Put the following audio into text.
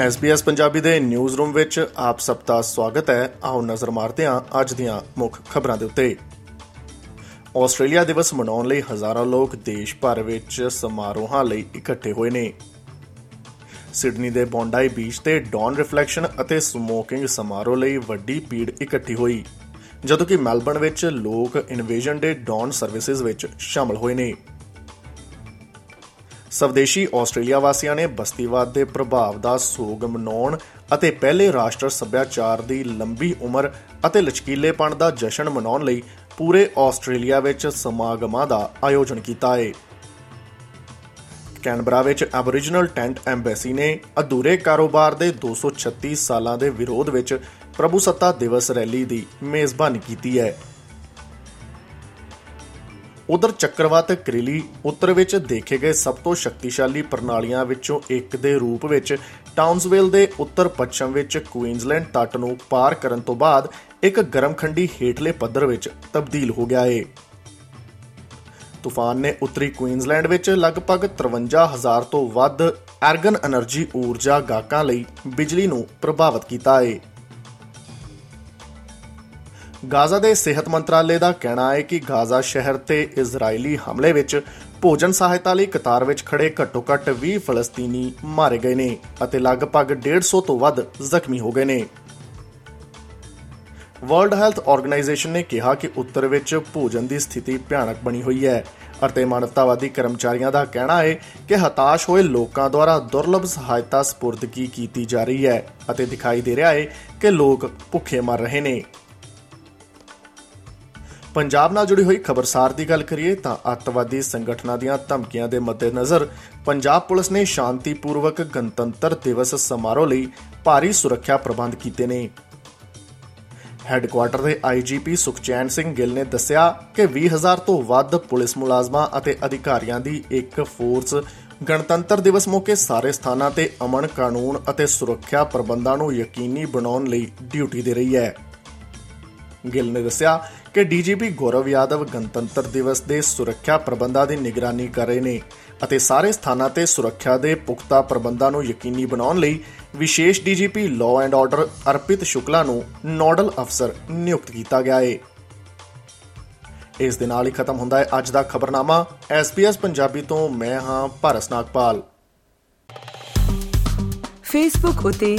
SBS Punjabi ਦੇ news room ਵਿੱਚ ਆਪ ਸਭ ਦਾ ਸਵਾਗਤ ਹੈ। ਆਓ ਨਜ਼ਰ ਮਾਰਦੇ ਹਾਂ ਅੱਜ ਦੀਆਂ ਮੁੱਖ ਖਬਰਾਂ ਦੇ ਉੱਤੇ। ਆਸਟ੍ਰੇਲੀਆ ਦਿਵਸ ਮਨਾਉਣ ਲਈ ਹਜ਼ਾਰਾਂ ਲੋਕ ਦੇਸ਼ ਭਰ ਵਿੱਚ ਸਮਾਰੋਹਾਂ ਲਈ ਇਕੱਠੇ ਹੋਏ ਨੇ। ਸਿਡਨੀ ਦੇ ਬੌਂਡਾਈ ਬੀਚ ਤੇ ਡੌਨ ਰਿਫਲੈਕਸ਼ਨ ਅਤੇ ਸਮੋਕਿੰਗ ਸਮਾਰੋਹ ਲਈ ਵੱਡੀ ਭੀੜ ਇਕੱਠੀ ਹੋਈ, ਜਦੋਂ ਕਿ ਮੈਲਬਨ ਵਿੱਚ ਲੋਕ ਇਨਵੇਜਨ ਦੇ ਡੌਨ ਸਰਵਿਸਿਜ਼ ਵਿੱਚ ਸ਼ਾਮਲ ਹੋਏ ਨੇ। ਸਵਦੇਸ਼ੀ ਆਸਟ੍ਰੇਲੀਆ ਵਾਸੀਆਂ ਨੇ ਬਸਤੀਵਾਦ ਦੇ ਪ੍ਰਭਾਵ ਦਾ ਸੋਗ ਮਨਾਉਣ ਅਤੇ ਪਹਿਲੇ ਰਾਸ਼ਟਰ ਸੱਭਿਆਚਾਰ ਦੀ ਲੰਬੀ ਉਮਰ ਅਤੇ ਲਚਕੀਲੇਪਣ ਦਾ ਜਸ਼ਨ ਮਨਾਉਣ ਲਈ ਪੂਰੇ ਆਸਟ੍ਰੇਲੀਆ ਵਿੱਚ ਸਮਾਗਮਾਂ ਦਾ ਆਯੋਜਨ ਕੀਤਾ ਹੈ ਕੈਨਬਰਾ ਵਿੱਚ ਐਬੋਰੀਜਨਲ ਟੈਂਟ ਐਮਬੈਸੀ ਨੇ ਅਧੂਰੇ ਕਾਰੋਬਾਰ ਦੇ 236 ਸਾਲਾਂ ਦੇ ਵਿਰੋਧ ਵਿੱਚ ਪ੍ਰਭੂਸੱਤਾ ਦਿਵਸ ਰੈਲੀ ਦੀ ਮੇਜ਼ਬਾਨੀ ਕੀਤੀ ਹੈ। ਉਧਰ ਚੱਕਰਵਾਤ ਕਰੀਲੀ ਉੱਤਰ ਵਿੱਚ ਦੇਖੇ ਗਏ ਸਭ ਤੋਂ ਸ਼ਕਤੀਸ਼ਾਲੀ ਪ੍ਰਣਾਲੀਆਂ ਵਿੱਚੋਂ ਇੱਕ ਦੇ ਰੂਪ ਵਿੱਚ ਟਾਊਨਸਵਿਲ ਦੇ ਉੱਤਰ ਪੱਛਮ ਵਿੱਚ ਕੁਈਨਜ਼ਲੈਂਡ ਤੱਟ ਨੂੰ ਪਾਰ ਕਰਨ ਤੋਂ ਬਾਅਦ ਇੱਕ ਗਰਮਖੰਡੀ ਹੇਠਲੇ ਪੱਧਰ ਵਿੱਚ ਤਬਦੀਲ ਹੋ ਗਿਆ ਹੈ ਤੂਫਾਨ ਨੇ ਉੱਤਰੀ ਕੁਈਨਜ਼ਲੈਂਡ ਵਿੱਚ ਲਗਭਗ 53000 ਤੋਂ ਵੱਧ ਆਰਗਨ એનર્ਜੀ ਊਰਜਾ ਗਾਹਕਾਂ ਲਈ ਬਿਜਲੀ ਨੂੰ ਪ੍ਰਭਾਵਿਤ ਕੀਤਾ ਹੈ ਗਾਜ਼ਾ ਦੇ ਸਿਹਤ ਮੰਤਰਾਲੇ ਦਾ ਕਹਿਣਾ ਹੈ ਕਿ ਗਾਜ਼ਾ ਸ਼ਹਿਰ ਤੇ ਇਜ਼ਰਾਈਲੀ ਹਮਲੇ ਵਿੱਚ ਭੋਜਨ ਸਹਾਇਤਾ ਲਈ ਕਤਾਰ ਵਿੱਚ ਖੜੇ ਘੱਟੋ-ਘੱਟ 20 ਫਲਸਤੀਨੀ ਮਾਰੇ ਗਏ ਨੇ ਅਤੇ ਲਗਭਗ 150 ਤੋਂ ਵੱਧ ਜ਼ਖਮੀ ਹੋ ਗਏ ਨੇ। ਵਰਲਡ ਹੈਲਥ ਆਰਗੇਨਾਈਜੇਸ਼ਨ ਨੇ ਕਿਹਾ ਕਿ ਉੱਤਰ ਵਿੱਚ ਭੋਜਨ ਦੀ ਸਥਿਤੀ ਭਿਆਨਕ ਬਣੀ ਹੋਈ ਹੈ ਅਤੇ ਮਾਨਵਤਾਵਾਦੀ ਕਰਮਚਾਰੀਆਂ ਦਾ ਕਹਿਣਾ ਹੈ ਕਿ ਹਤਾਸ਼ ਹੋਏ ਲੋਕਾਂ ਦੁਆਰਾ ਦੁਰਲਭ ਸਹਾਇਤਾ ਸਪੁਰਦਗੀ ਕੀਤੀ ਜਾ ਰਹੀ ਹੈ ਅਤੇ ਦਿਖਾਈ ਦੇ ਰਿਹਾ ਹੈ ਕਿ ਲੋਕ ਭੁੱਖੇ ਮਰ ਰਹੇ ਨੇ। ਪੰਜਾਬ ਨਾਲ ਜੁੜੀ ਹੋਈ ਖਬਰਸਾਰ ਦੀ ਗੱਲ ਕਰੀਏ ਤਾਂ ਅੱਤਵਾਦੀ ਸੰਗਠਨਾਂ ਦੀਆਂ ਧਮਕੀਆਂ ਦੇ ਮੱਦੇਨਜ਼ਰ ਪੰਜਾਬ ਪੁਲਿਸ ਨੇ ਸ਼ਾਂਤੀਪੂਰਵਕ ਗਣਤੰਤਰ ਦਿਵਸ ਸਮਾਰੋਹ ਲਈ ਭਾਰੀ ਸੁਰੱਖਿਆ ਪ੍ਰਬੰਧ ਕੀਤੇ ਨੇ। ਹੈੱਡਕੁਆਰਟਰ ਦੇ ਆਈਜੀਪੀ ਸੁਖਚੈਨ ਸਿੰਘ ਗਿੱਲ ਨੇ ਦੱਸਿਆ ਕਿ 20000 ਤੋਂ ਵੱਧ ਪੁਲਿਸ ਮੁਲਾਜ਼ਮਾਂ ਅਤੇ ਅਧਿਕਾਰੀਆਂ ਦੀ ਇੱਕ ਫੋਰਸ ਗਣਤੰਤਰ ਦਿਵਸ ਮੌਕੇ ਸਾਰੇ ਸਥਾਨਾਂ ਤੇ ਅਮਨ ਕਾਨੂੰਨ ਅਤੇ ਸੁਰੱਖਿਆ ਪ੍ਰਬੰਧਾਂ ਨੂੰ ਯਕੀਨੀ ਬਣਾਉਣ ਲਈ ਡਿਊਟੀ ਦੇ ਰਹੀ ਹੈ। ਗਿੱਲ ਨੇ ਦੱਸਿਆ ਕਿ ਡੀਜੀਪੀ ਗੌਰਵ ਯਾਦਵ ਗਣਤੰਤਰ ਦਿਵਸ ਦੇ ਸੁਰੱਖਿਆ ਪ੍ਰਬੰਧਾਂ ਦੀ ਨਿਗਰਾਨੀ ਕਰ ਰਹੇ ਨੇ ਅਤੇ ਸਾਰੇ ਸਥਾਨਾਂ ਤੇ ਸੁਰੱਖਿਆ ਦੇ ਪੁਖਤਾ ਪ੍ਰਬੰਧਾਂ ਨੂੰ ਯਕੀਨੀ ਬਣਾਉਣ ਲਈ ਵਿਸ਼ੇਸ਼ DGP law and order Arpit Shukla ਨੂੰ ਨੋਡਲ ਅਫਸਰ ਨਿਯੁਕਤ ਕੀਤਾ ਗਿਆ ਹੈ ਇਸ ਦੇ ਨਾਲ ਹੀ ਖਤਮ ਹੁੰਦਾ ਹੈ ਅੱਜ ਦਾ ਖਬਰਨਾਮਾ। ਐਸਪੀਐਸ ਪੰਜਾਬੀ ਤੋਂ ਮੈਂ ਹਾਂ ਭਾਰਤ ਨਾਗਪਾਲ। ਫੇਸਬੁੱਕ ਉਤੇ